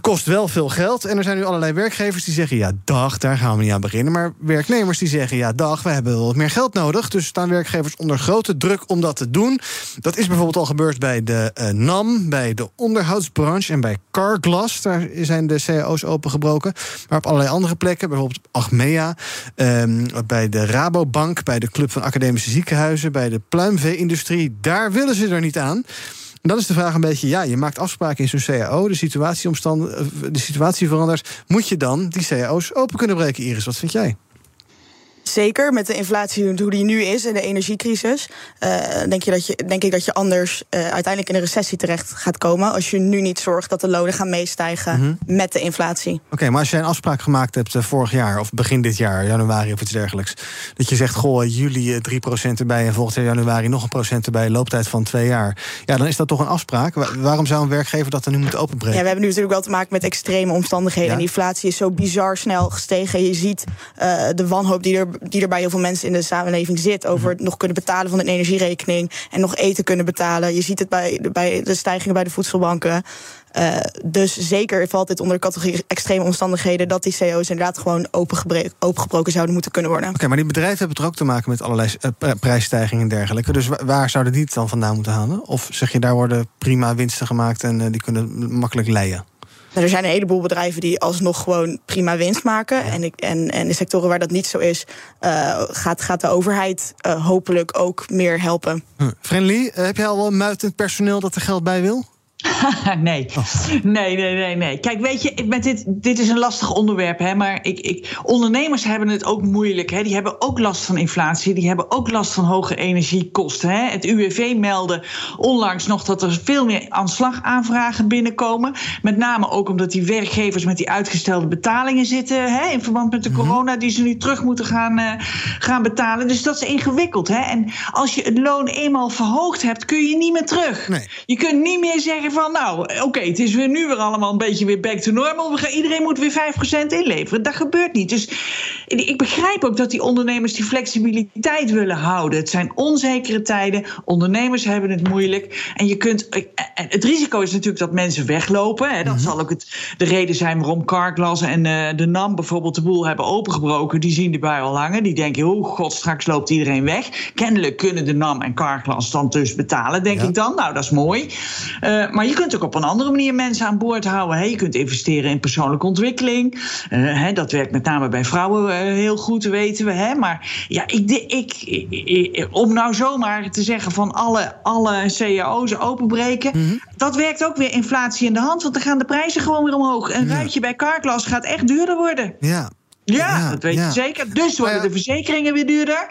kost wel veel geld. En er zijn nu allerlei werkgevers die zeggen: ja, dag, daar gaan we niet aan beginnen. Maar werknemers die zeggen: ja, dag, we hebben wel wat meer geld nodig. Dus staan werkgevers onder grote druk om dat te doen. Dat is bijvoorbeeld al gebeurd bij de uh, NAM, bij de onderhoudsbranche en bij Carglass. Daar zijn de cao's opengebroken. Maar op allerlei andere plekken, bijvoorbeeld Achmea, um, bij de Rabobank, bij de Club van Academische Ziekenhuizen, bij de pluimvee-industrie, daar willen ze er niet aan. En dan is de vraag een beetje, ja, je maakt afspraken in zo'n CAO, de situatie, de situatie verandert. Moet je dan die CAO's open kunnen breken, Iris? Wat vind jij? Zeker, met de inflatie hoe die nu is en de energiecrisis, uh, denk, je dat je, denk ik dat je anders uh, uiteindelijk in een recessie terecht gaat komen. Als je nu niet zorgt dat de lonen gaan meestijgen mm -hmm. met de inflatie. Oké, okay, maar als jij een afspraak gemaakt hebt uh, vorig jaar of begin dit jaar, januari of iets dergelijks. Dat je zegt, goh, juli 3% erbij en volgend jaar januari nog een procent erbij, looptijd van twee jaar. Ja, dan is dat toch een afspraak. Waarom zou een werkgever dat dan nu moeten openbreken? Ja, we hebben nu natuurlijk wel te maken met extreme omstandigheden. Ja. En inflatie is zo bizar snel gestegen. Je ziet de wanhoop die er die er bij heel veel mensen in de samenleving zit. Over het nog kunnen betalen van een energierekening. En nog eten kunnen betalen. Je ziet het bij, bij de stijgingen bij de voedselbanken. Uh, dus zeker valt dit onder de categorie extreme omstandigheden dat die CO's inderdaad gewoon opengebroken zouden moeten kunnen worden. Oké, okay, maar die bedrijven hebben het ook te maken met allerlei uh, prijsstijgingen en dergelijke. Dus waar zouden die het dan vandaan moeten halen? Of zeg je daar worden prima winsten gemaakt en uh, die kunnen makkelijk leien? Er zijn een heleboel bedrijven die alsnog gewoon prima winst maken. En, ik, en, en de sectoren waar dat niet zo is, uh, gaat, gaat de overheid uh, hopelijk ook meer helpen. Hm. Friendly, heb jij al wel muitend personeel dat er geld bij wil? nee. nee, nee, nee, nee. Kijk, weet je, met dit, dit is een lastig onderwerp, hè, maar ik, ik, ondernemers hebben het ook moeilijk. Hè. Die hebben ook last van inflatie, die hebben ook last van hoge energiekosten. Hè. Het UWV meldde onlangs nog dat er veel meer aanslagaanvragen binnenkomen. Met name ook omdat die werkgevers met die uitgestelde betalingen zitten, hè, in verband met de corona, die ze nu terug moeten gaan, uh, gaan betalen. Dus dat is ingewikkeld. Hè. En als je het loon eenmaal verhoogd hebt, kun je niet meer terug. Nee. Je kunt niet meer zeggen van, nou, oké, okay, het is weer nu weer allemaal een beetje weer back to normal. We gaan, iedereen moet weer 5% inleveren. Dat gebeurt niet. Dus ik begrijp ook dat die ondernemers die flexibiliteit willen houden. Het zijn onzekere tijden. Ondernemers hebben het moeilijk. En je kunt. Het risico is natuurlijk dat mensen weglopen. Hè. Dat mm -hmm. zal ook het, de reden zijn waarom Carglass en uh, de NAM bijvoorbeeld de boel hebben opengebroken. Die zien de bui al langer. Die denken, oh god, straks loopt iedereen weg. Kennelijk kunnen de NAM en Carglass dan dus betalen, denk ja. ik dan. Nou, dat is mooi. Uh, maar je kunt ook op een andere manier mensen aan boord houden. Hè. Je kunt investeren in persoonlijke ontwikkeling. Uh, hè, dat werkt met name bij vrouwen uh, heel goed, weten we. Hè. Maar ja, ik, ik, ik, om nou zomaar te zeggen van alle, alle cao's openbreken... Mm -hmm. dat werkt ook weer inflatie in de hand. Want dan gaan de prijzen gewoon weer omhoog. Een ja. ruitje bij Carglass gaat echt duurder worden. Ja, ja, ja, dat weet ja. je zeker. Dus worden de verzekeringen weer duurder.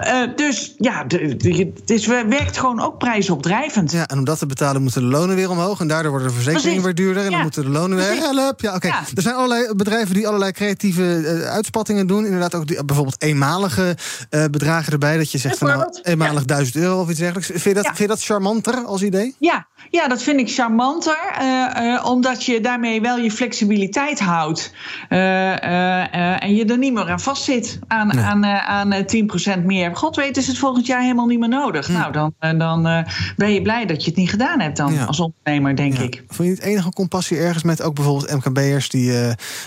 Uh, dus ja, de, de, het is, werkt gewoon ook prijsopdrijvend. Ja, en om dat te betalen moeten de lonen weer omhoog. En daardoor worden de verzekeringen weer duurder. En dan moeten de lonen weer help. Ja, oké. Okay. Er zijn allerlei bedrijven die allerlei creatieve uh, uitspattingen doen. Inderdaad ook die, bijvoorbeeld eenmalige uh, bedragen erbij. Dat je zegt van nou, eenmalig duizend euro of iets dergelijks. Vind je, dat, vind je dat charmanter als idee? Ja, ja dat vind ik charmanter. omdat je daarmee wel je flexibiliteit houdt. En je er niet meer aan vastzit. Aan, nee. aan, uh, aan 10% meer. God weet, is het volgend jaar helemaal niet meer nodig. Hm. Nou, dan, uh, dan uh, ben je blij dat je het niet gedaan hebt dan ja. als ondernemer, denk ja. ik. Vond je het enige compassie ergens met ook bijvoorbeeld MKB'ers die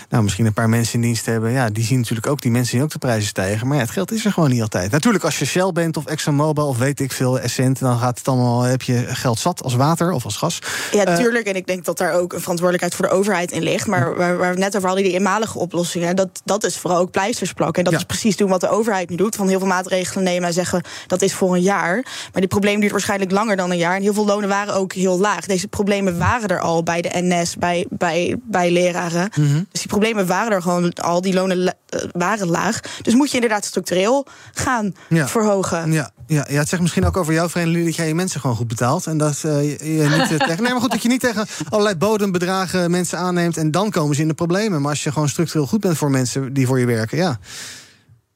nou, misschien een paar mensen in dienst hebben? Ja, die zien natuurlijk ook, die mensen zien ook de prijzen stijgen. Maar ja, het geld is er gewoon niet altijd. Natuurlijk, als je Shell bent of ExxonMobil of weet ik veel, Essent, dan gaat het allemaal, heb je geld zat als water of als gas. Ja, tuurlijk. en ik denk dat daar ook een verantwoordelijkheid voor de overheid in ligt. Maar waar, waar we net over hadden, die eenmalige oplossingen, dat, dat is vooral ook pleisters plakken. En dat ja. is precies doen wat de overheid nu doet. Van heel veel maatregelen nemen en zeggen dat is voor een jaar. Maar dit probleem duurt waarschijnlijk langer dan een jaar. En heel veel lonen waren ook heel laag. Deze problemen waren er al bij de NS, bij, bij, bij leraren. Mm -hmm. Dus die problemen waren er gewoon al. Die lonen uh, waren laag. Dus moet je inderdaad structureel gaan ja. verhogen. Ja. Ja, ja, het zegt misschien ook over jouw vrienden dat jij je mensen gewoon goed betaalt. En dat uh, je, niet uh, tegen. Nee, maar goed, dat je niet tegen allerlei bodembedragen mensen aanneemt. En dan komen ze in de problemen. Maar als je gewoon structureel goed bent voor mensen die voor je werken, ja.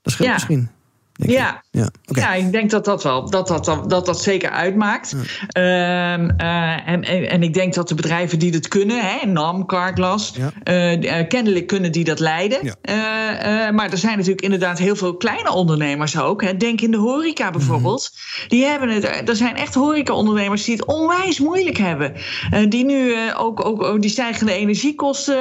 Dat scheelt ja. misschien. Ja. Ja, ja, ik denk dat dat wel dat dat, dat, dat, dat zeker uitmaakt. Ehm, eh, en, en, en ik denk dat de bedrijven die dat kunnen, hè, NAM, Carglass, eh, eh, kennelijk kunnen die dat leiden. Maar er zijn natuurlijk inderdaad heel veel kleine ondernemers ook. Hè. Denk in de horeca bijvoorbeeld. Die hebben het, er zijn echt horeca-ondernemers die het onwijs moeilijk hebben. Die nu ook, ook, ook die stijgende energiekosten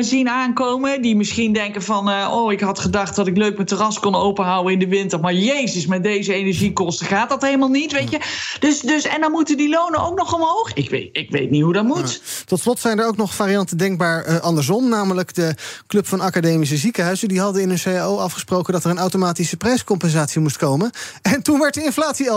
zien aankomen. Die misschien denken van, oh, ik had gedacht dat ik leuk mijn terras kon openhouden in de winter. Maar jezus, met deze energiekosten gaat dat helemaal niet, weet je. Dus, dus, en dan moeten die lonen ook nog omhoog. Ik weet, ik weet niet hoe dat moet. Tot slot zijn er ook nog varianten denkbaar eh, andersom. Namelijk de Club van Academische Ziekenhuizen. Die hadden in hun CAO afgesproken dat er een automatische prijscompensatie moest komen. En toen werd de inflatie 11%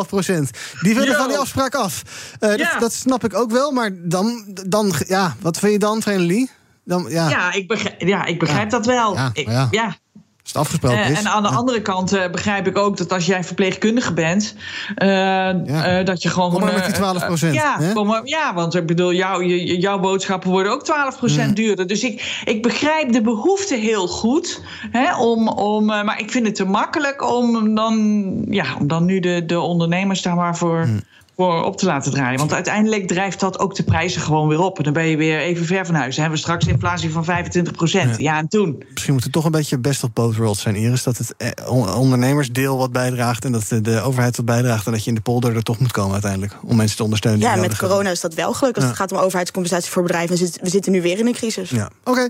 Die willen Yo. van die afspraak af. Eh, dat, Ja. dat snap ik ook wel. Maar dan, dan ja, wat vind je dan, Lee? Dan, ja, Ja, ik begrijp, ja, ik begrijp dat wel. Ja, Ik- maar ja. Als het afgesproken Eh, is. en aan de andere kant eh, begrijp ik ook dat als jij verpleegkundige bent, eh, dat je gewoon. Kom maar met die 12%, eh, ja, maar, ja, want ik bedoel, jouw je- jouw boodschappen worden ook 12% Mm. duurder. Dus ik, ik begrijp de behoefte heel goed. Hè, om, om, maar ik vind het te makkelijk om dan, ja, om dan nu de, de ondernemers daar maar voor. Voor op te laten draaien. Want uiteindelijk drijft dat ook de prijzen gewoon weer op. En dan ben je weer even ver van huis. Dan hebben we straks inflatie van 25% Ja, en toen? Misschien moet het toch een beetje best of both worlds zijn, Iris. Dat het eh, on- ondernemersdeel wat bijdraagt... en dat de, overheid wat bijdraagt... en dat je in de polder er toch moet komen uiteindelijk... om mensen te ondersteunen. Ja, met corona is dat wel gelukt. Als Ja. het gaat om overheidscompensatie voor bedrijven. We zitten, we zitten nu weer in een crisis. Ja, oké.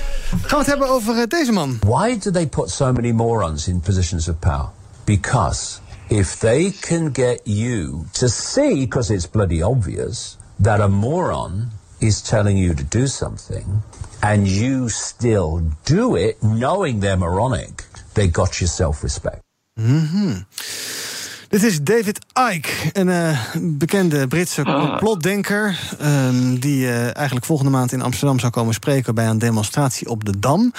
Gaan we het hebben over eh, deze man. Why do they put so many morons in positions of power? Because if they can get you to see, because it's bloody obvious, that a moron is telling you to do something, and you still do it knowing they're moronic, they got your self respect. Mhm. Dit is David Icke, een eh, bekende Britse complotdenker... ehm, die eh, eigenlijk volgende maand in Amsterdam zou komen spreken... bij een demonstratie op de Dam.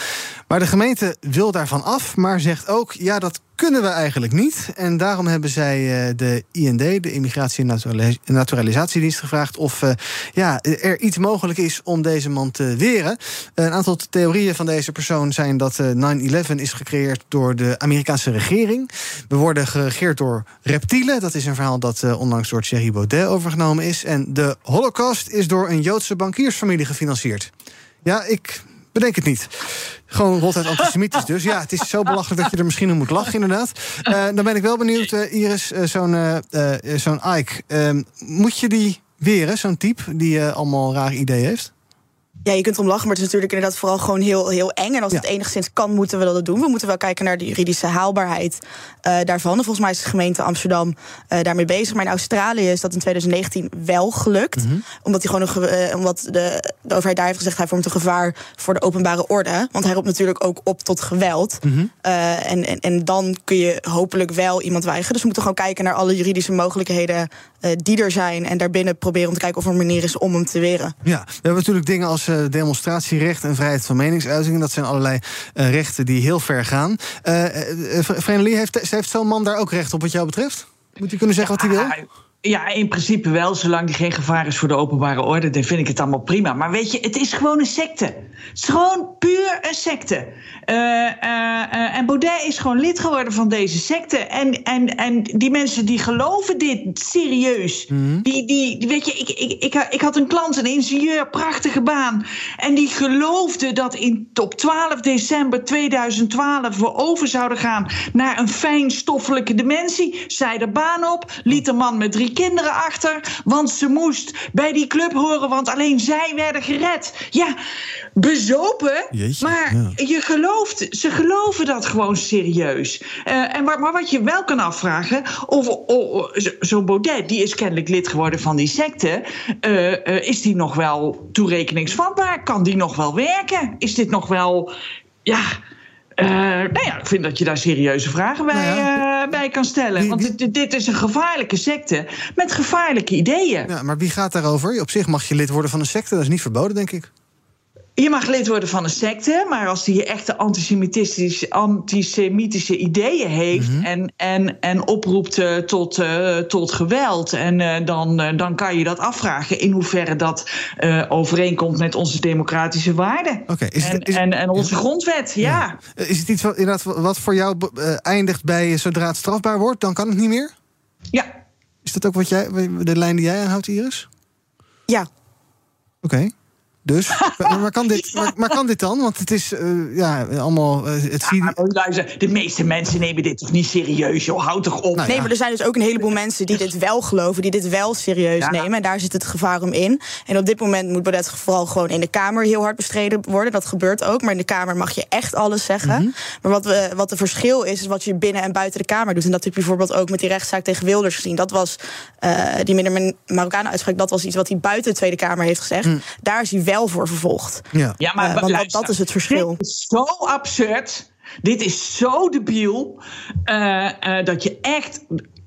Maar de gemeente wil daarvan af, maar zegt ook... ja, dat kunnen we eigenlijk niet. En daarom hebben zij eh, de IND, de Immigratie- en Naturalis- Naturalisatiedienst, gevraagd... of eh, ja, er iets mogelijk is om deze man te weren. Een aantal theorieën van deze persoon zijn dat eh, 9-11 is gecreëerd door de Amerikaanse regering. We worden geregeerd door reptielen. Dat is een verhaal dat eh, onlangs door Thierry Baudet overgenomen is. En de Holocaust is door een Joodse bankiersfamilie gefinancierd. Ja, ik bedenk het niet. Gewoon ronduit antisemitisch dus. Ja, het is zo belachelijk dat je er misschien om moet lachen, inderdaad. Eh, dan ben ik wel benieuwd, eh, Iris, eh, zo'n zo'n Ike. Ehm, moet je die weren, zo'n type die allemaal rare ideeën heeft? Ja, je kunt erom lachen, maar het is natuurlijk inderdaad vooral gewoon heel, heel eng. En als het enigszins kan, moeten we dat doen. We moeten wel kijken naar de juridische haalbaarheid eh, daarvan. En volgens mij is de gemeente Amsterdam eh, daarmee bezig. Maar in Australië is dat in 2019 wel gelukt. Omdat, hij gewoon een, eh, omdat de, de overheid daar heeft gezegd... hij vormt een gevaar voor de openbare orde. Want hij roept natuurlijk ook op tot geweld. Eh, en, en, en dan kun je hopelijk wel iemand weigeren. Dus we moeten gewoon kijken naar alle juridische mogelijkheden... die er zijn. En daarbinnen proberen om te kijken of er een manier is om hem te weren. Ja, we hebben natuurlijk dingen als demonstratierecht en vrijheid van meningsuiting. Dat zijn allerlei eh, rechten die heel ver gaan. Uh, heeft, heeft zo'n man daar ook recht op wat jou betreft? Moet hij kunnen zeggen wat hij wil? Ja, in principe wel. Zolang die geen gevaar is voor de openbare orde, dan vind ik het allemaal prima. Maar weet je, het is gewoon een secte. Het is gewoon puur een secte. Uh, uh, en Baudet is gewoon lid geworden van deze secte. En, en, en die mensen die geloven dit serieus. Mhm. Die, die, weet je, ik, ik, ik, ik had een klant, een ingenieur, prachtige baan. En die geloofde dat in, op 12 december 2012 we over zouden gaan naar een fijnstoffelijke dementie. Zei de baan op, liet de man met drie kinderen achter. Want ze moest bij die club horen, want alleen zij werden gered. Ja, bezopen. Jeetje, maar ja. je gelooft, ze geloven dat gewoon serieus. Eh, en maar wat je wel kan afvragen, of, of zo'n Baudet, die is kennelijk lid geworden van die secte, eh, eh, is die nog wel toerekeningsvatbaar? Kan die nog wel werken? Is dit nog wel, ja. eh, nou ja, ik vind dat je daar serieuze vragen bij, eh, bij kan stellen. Want dit, dit is een gevaarlijke secte met gevaarlijke ideeën. Ja, maar wie gaat daarover? Op zich mag je lid worden van een secte, dat is niet verboden, denk ik. Je mag lid worden van een secte, maar als die echte antisemitistische, antisemitische ideeën heeft en, en, en oproept eh, tot, eh, tot geweld, en eh, dan, eh, dan kan je dat afvragen in hoeverre dat eh, overeenkomt met onze democratische waarden. is het- en, is- en, en onze grondwet, ja. Is het iets wat, inderdaad, wat voor jou eindigt bij zodra het strafbaar wordt, dan kan het niet meer? Ja. Is dat ook wat jij, de lijn die jij aanhoudt, Iris? Ja. Oké. Dus, maar, maar kan dit, maar, maar kan dit dan? Want het is eh, ja, allemaal. eh, het luister, de meeste mensen nemen dit toch niet serieus, joh. Houd toch op. nee, maar er zijn dus ook een heleboel mensen die dit wel geloven, die dit wel serieus Ja. nemen. En daar zit het gevaar om in. En op dit moment moet Baudet vooral gewoon in de Kamer heel hard bestreden worden. Dat gebeurt ook. Maar in de Kamer mag je echt alles zeggen. Maar wat, we, wat de verschil is, is wat je binnen en buiten de Kamer doet. En dat heb je bijvoorbeeld ook met die rechtszaak tegen Wilders gezien. Dat was eh, die minder Marokkanen uitspraak. Dat was iets wat hij buiten de Tweede Kamer heeft gezegd. Daar is hij wel voor vervolgd. Ja, Ja, maar Eh, want dat, luister, dat is het verschil. Dit is zo absurd. Dit is zo debiel. eh, eh, dat je echt.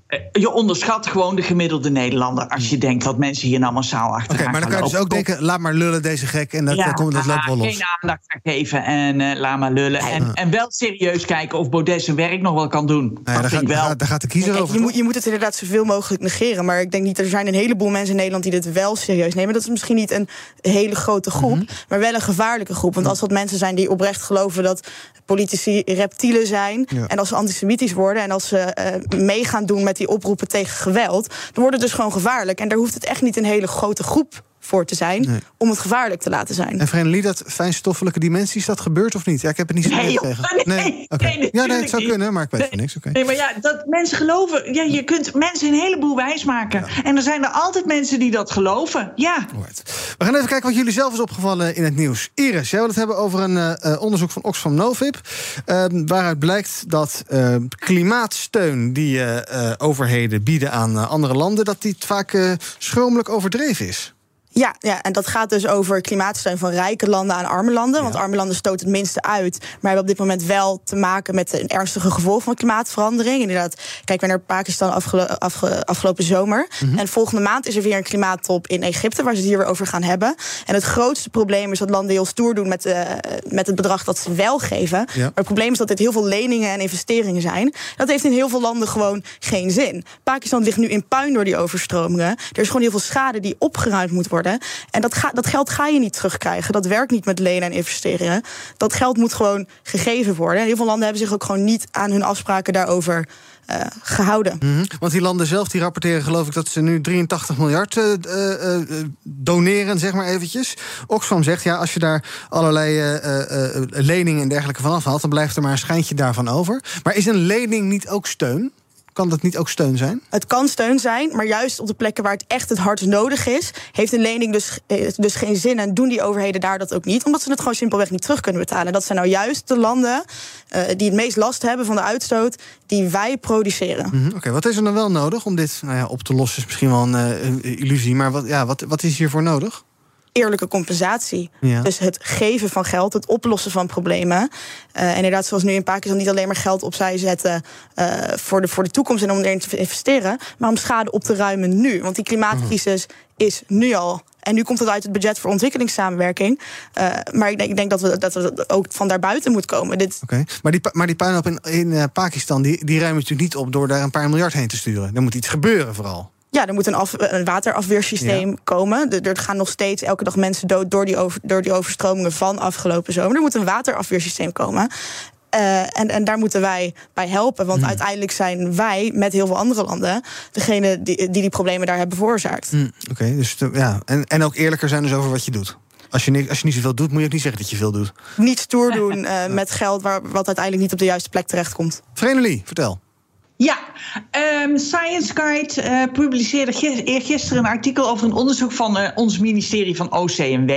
Eh, Je onderschat gewoon de gemiddelde Nederlander. als je denkt dat mensen hier nou massaal achter Oké, maar dan kan je dus ook denken: laat maar lullen, deze gek. En dat, ja, dat, komt, dat loopt wel los. geen aandacht aan geven en eh, laat maar lullen. En, en wel serieus kijken of Baudet zijn werk nog wel kan doen. Ja, dat daar, vind ik gaat, wel. daar, gaat de kiezer Kijk, over. je, moet, je moet het inderdaad zoveel mogelijk negeren. Maar ik denk niet, er zijn een heleboel mensen in Nederland die dit wel serieus nemen. Dat is misschien niet een hele grote groep, Mhm. maar wel een gevaarlijke groep. Want als dat mensen zijn die oprecht geloven dat politici reptielen zijn. Ja. En als ze antisemitisch worden en als ze eh, mee gaan doen met die oproepen tegen geweld, dan wordt het dus gewoon gevaarlijk. En daar hoeft het echt niet een hele grote groep voor te zijn Nee. om het gevaarlijk te laten zijn. En Vreemdelie, dat fijnstoffelijke dimensies, dat gebeurt of niet? Ja, ik heb het niet zo Nee, joh, nee, ja, nee, het zou niet. kunnen, maar ik weet van niks. Oké. Nee, maar ja, dat mensen geloven. Ja, je kunt mensen een heleboel wijs maken. En er zijn er altijd mensen die dat geloven. Ja. We gaan even kijken wat jullie zelf is opgevallen in het nieuws. Iris, jij wil het hebben over een eh, eh, onderzoek van Oxfam Novib. eh, waaruit blijkt dat eh, klimaatsteun die eh, overheden bieden aan andere landen... dat die vaak schromelijk overdreven is. Ja, ja, en dat gaat dus over klimaatsteun van rijke landen aan arme landen. Want arme landen stoten het minste uit. Maar hebben op dit moment wel te maken met een ernstige gevolg van klimaatverandering. Inderdaad, kijk we naar Pakistan afgelo- afge- afgelopen zomer. En volgende maand is er weer een klimaattop in Egypte, waar ze het hier weer over gaan hebben. En het grootste probleem is dat landen heel stoer doen met, eh, met het bedrag dat ze wel geven. Ja. Maar het probleem is dat dit heel veel leningen en investeringen zijn. Dat heeft in heel veel landen gewoon geen zin. Pakistan ligt nu in puin door die overstromingen. Er is gewoon heel veel schade die opgeruimd moet worden. En dat, dat geld ga je niet terugkrijgen. Dat werkt niet met lenen en investeringen. Dat geld moet gewoon gegeven worden. En heel veel landen hebben zich ook gewoon niet aan hun afspraken daarover eh, gehouden. Mhm. Want die landen zelf die rapporteren, geloof ik, dat ze nu 83 miljard eh, eh, doneren, zeg maar eventjes. Oxfam zegt, ja, als je daar allerlei leningen en dergelijke van afhaalt, dan blijft er maar een schijntje daarvan over. Maar is een lening niet ook steun? Kan dat niet ook steun zijn? Het kan steun zijn, maar juist op de plekken waar het echt het hardst nodig is, heeft een lening dus, eh, dus geen zin. En doen die overheden daar dat ook niet, omdat ze het gewoon simpelweg niet terug kunnen betalen. Dat zijn nou juist de landen eh, die het meest last hebben van de uitstoot die wij produceren. Mhm, Oké, wat is er dan wel nodig om dit nou ja, op te lossen? Is misschien wel een eh, een illusie, maar wat, ja, wat, wat is hiervoor nodig? Eerlijke compensatie. Ja. Dus het geven van geld, het oplossen van problemen. Eh, en inderdaad, zoals nu in Pakistan, niet alleen maar geld opzij zetten eh, voor, de, voor de toekomst en om erin te investeren, maar om schade op te ruimen nu. Want die klimaatcrisis is nu al. En nu komt het uit het budget voor ontwikkelingssamenwerking. Eh, maar ik denk, ik denk dat, we, dat we ook van daarbuiten moeten komen. Dit, Oké, maar, die, maar die puinhoop in, in Pakistan, die, die ruimen natuurlijk niet op door daar een paar miljard heen te sturen. Er moet iets gebeuren vooral. Ja, er moet een, af, een waterafweersysteem komen. Er, er gaan nog steeds elke dag mensen dood door die, over, door die overstromingen van afgelopen zomer. Er moet een waterafweersysteem komen. Uh, en, en daar moeten wij bij helpen. Want Hmm. uiteindelijk zijn wij met heel veel andere landen degene die die, die problemen daar hebben veroorzaakt. Hm, Oké, dus ja. En, en ook eerlijker zijn dus over wat je doet. Als je, als je niet zoveel doet, moet je ook niet zeggen dat je veel doet. Niet stoer doen eh, met geld waar, wat uiteindelijk niet op de juiste plek terechtkomt. Vrenelie, vertel. Ja, ehm, Science Guide eh, publiceerde gis- eergisteren een artikel over een onderzoek van eh, ons ministerie van OCMW.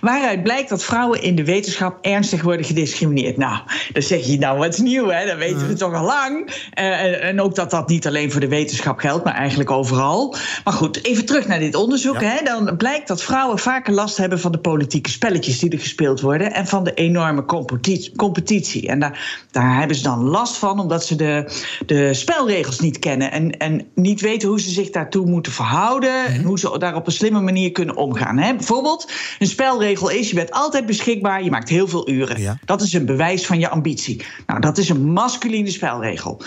Waaruit blijkt dat vrouwen in de wetenschap ernstig worden gediscrimineerd. Nou, dan zeg je nou wat nieuw, hè? Dat weten we toch al lang. Eh, en, ook dat dat niet alleen voor de wetenschap geldt, maar eigenlijk overal. Maar goed, even terug naar dit onderzoek. Hè? Dan blijkt dat vrouwen vaker last hebben van de politieke spelletjes die er gespeeld worden. En van de enorme competitie. competitie. En daar, daar hebben ze dan last van, omdat ze de, de spelregels niet kennen. En, en niet weten hoe ze zich daartoe moeten verhouden. En hoe ze daar op een slimme manier kunnen omgaan. Hè? Bijvoorbeeld, een spelregel is: je bent altijd beschikbaar, je maakt heel veel uren. Dat is een bewijs van je ambitie. Nou, dat is een masculine spelregel.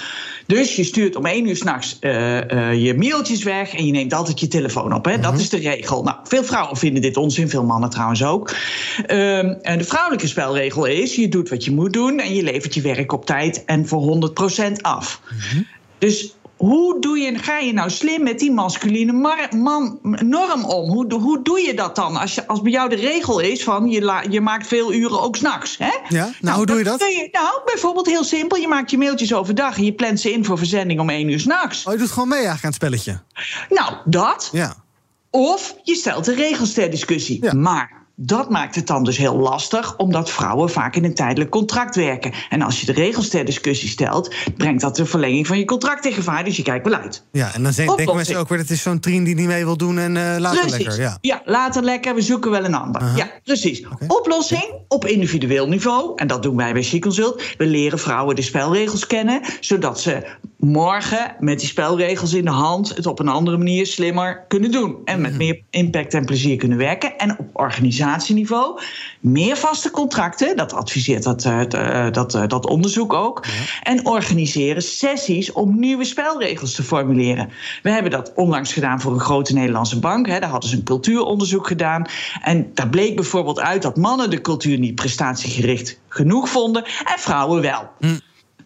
Dus je stuurt om één uur s'nachts eh eh je mailtjes weg en je neemt altijd je telefoon op. Hè? Dat is de regel. Nou, veel vrouwen vinden dit onzin, veel mannen trouwens ook. Ehm, en de vrouwelijke spelregel is: je doet wat je moet doen en je levert je werk op tijd en voor 100% af. Dus hoe doe je, ga je nou slim met die masculine man, norm om? Hoe, hoe doe je dat dan? Als, je, als bij jou de regel is van je, la- je maakt veel uren ook s'nachts. Ja, nou, hoe doe je dat? je- nou, bijvoorbeeld heel simpel. Je maakt je mailtjes overdag en je plant ze in voor verzending om één uur s'nachts. Oh, je doet gewoon mee eigenlijk aan het spelletje. Nou, dat. Ja. Of je stelt de regels ter discussie. Maar dat maakt het dan dus heel lastig, omdat vrouwen vaak in een tijdelijk contract werken. En als je de regels ter discussie stelt, brengt dat de verlenging van je contract in gevaar. Dus je kijkt wel uit. Ja, en dan zijn- denken Oplossing. mensen ook weer... dat is zo'n trien die niet mee wil doen en eh later Precies. lekker. Ja. later lekker, we zoeken wel een ander. Ja, precies. Oplossing op individueel niveau, en dat doen wij bij She Consult. We leren vrouwen de spelregels kennen, zodat ze morgen met die spelregels in de hand het op een andere manier slimmer kunnen doen. En met meer impact en plezier kunnen werken. En op organisatieniveau meer vaste contracten, dat adviseert dat, eh, eh, dat, eh, dat onderzoek ook. En organiseren sessies om nieuwe spelregels te formuleren. We hebben dat onlangs gedaan voor een grote Nederlandse bank. Hè. Daar hadden ze een cultuuronderzoek gedaan. En daar bleek bijvoorbeeld uit dat mannen de cultuur niet prestatiegericht genoeg vonden en vrouwen wel.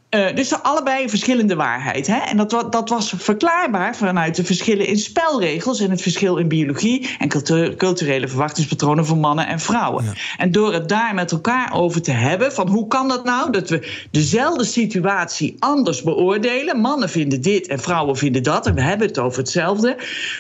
Eh, dus allebei verschillende waarheid. Hè? En dat, dat was verklaarbaar vanuit de verschillen in spelregels en het verschil in biologie en cultu- culturele verwachtingspatronen van mannen en vrouwen. En door het daar met elkaar over te hebben, van hoe kan dat nou dat we dezelfde situatie anders beoordelen? Mannen vinden dit en vrouwen vinden dat, en we hebben het over hetzelfde.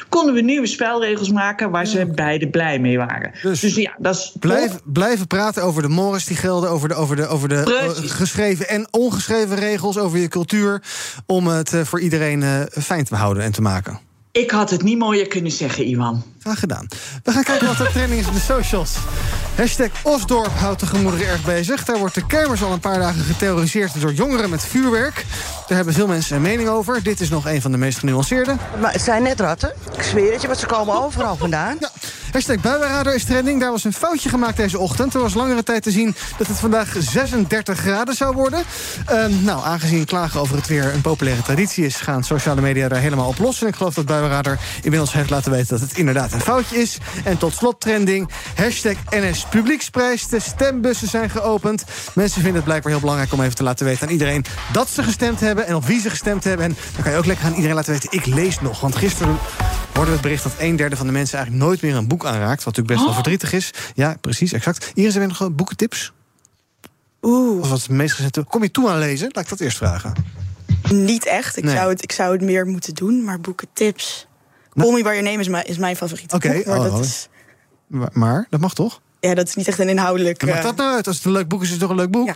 Konden we nieuwe spelregels maken waar ze beide blij mee waren. Dus, ja, dat is Blijf, blijven praten over de mores die gelden, over de, over de, over de Precies. eh, geschreven en ongeschreven regels, over je cultuur. Om het eh, voor iedereen eh, fijn te behouden en te maken. Ik had het niet mooier kunnen zeggen, Iwan. Graag gedaan. We gaan kijken wat er trending is op de socials. Hashtag Osdorp houdt de gemoederen erg bezig. Daar wordt de kermis al een paar dagen geterroriseerd door jongeren met vuurwerk. Daar hebben veel mensen een mening over. Dit is nog een van de meest genuanceerde. Maar het zijn net ratten. Ik zweer het je, want ze komen overal vandaan. Hashtag Buienradar is trending. Daar was een foutje gemaakt deze ochtend. Er was langere tijd te zien dat het vandaag 36 graden zou worden. Ehm, nou, aangezien klagen over het weer een populaire traditie is... gaan sociale media daar helemaal op los. En ik geloof dat Buienradar inmiddels heeft laten weten... dat het inderdaad een foutje is. En tot slot trending. Hashtag NS Publieksprijs. De stembussen zijn geopend. Mensen vinden het blijkbaar heel belangrijk om even te laten weten aan iedereen... dat ze gestemd hebben en op wie ze gestemd hebben. En dan kan je ook lekker aan iedereen laten weten... ik lees nog. Want gisteren hoorden we het bericht dat een derde van de mensen... eigenlijk nooit meer een boek aanraakt. Wat natuurlijk best wel Oh. verdrietig is. Ja, precies, exact. Iris, hebben we nog boekentips? Oeh. Of wat het meest recente? Kom je toe aan lezen? Laat ik dat eerst vragen. Niet echt. Ik, Nee. zou het, ik zou het meer moeten doen, maar boeken tips. Call Me By Your Name is mijn, is mijn favoriete Oké. Maar oh, dat, is, Maar, maar, dat mag toch? ja, dat is niet echt een inhoudelijk... Maakt eh, dat nou uit? Als het een leuk boek is, is het toch een leuk boek?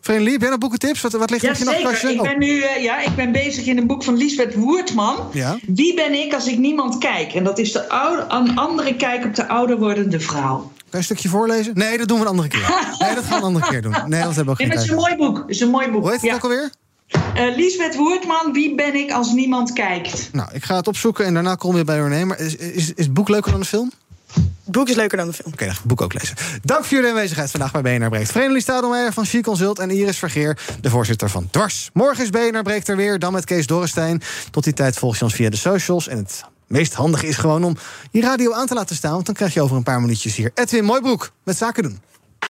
Vriendin heb jij nog boekentips? Wat, wat ligt er Ja, op je zeker. nachtkastje? Ik Oh. ben nu eh, ja, ik ben bezig in een boek van Lisbeth Woertman. Ja. Wie ben ik als ik niemand kijk? En dat is de oude, een andere kijk op de ouder wordende vrouw. Kan je een stukje voorlezen? Nee, dat doen we een andere keer. Nee, dat gaan we een andere keer doen. Nee, dat hebben we ook Nee, geen maar het is een mooi boek. Het is een mooi boek. Hoe heet het ja. ook alweer? Eh, Lisbeth Woertman, Wie ben ik als niemand kijkt? Nou, ik ga het opzoeken en daarna kom je bij nemen. Maar is, is, is het boek leuker dan de film? boek is leuker dan de film. Oké, okay, boek ook lezen. Dank voor jullie aanwezigheid vandaag bij BNR Breekt. Vreemdelie Stadelmeijer van She Consult en Iris Vergeer, de voorzitter van Dwars. Morgen is BNR Breekt er weer, dan met Kees Dorrestein. Tot die tijd volg je ons via de socials. En het meest handige is gewoon om je radio aan te laten staan... want dan krijg je over een paar minuutjes hier Edwin Mooibroek met Zaken doen.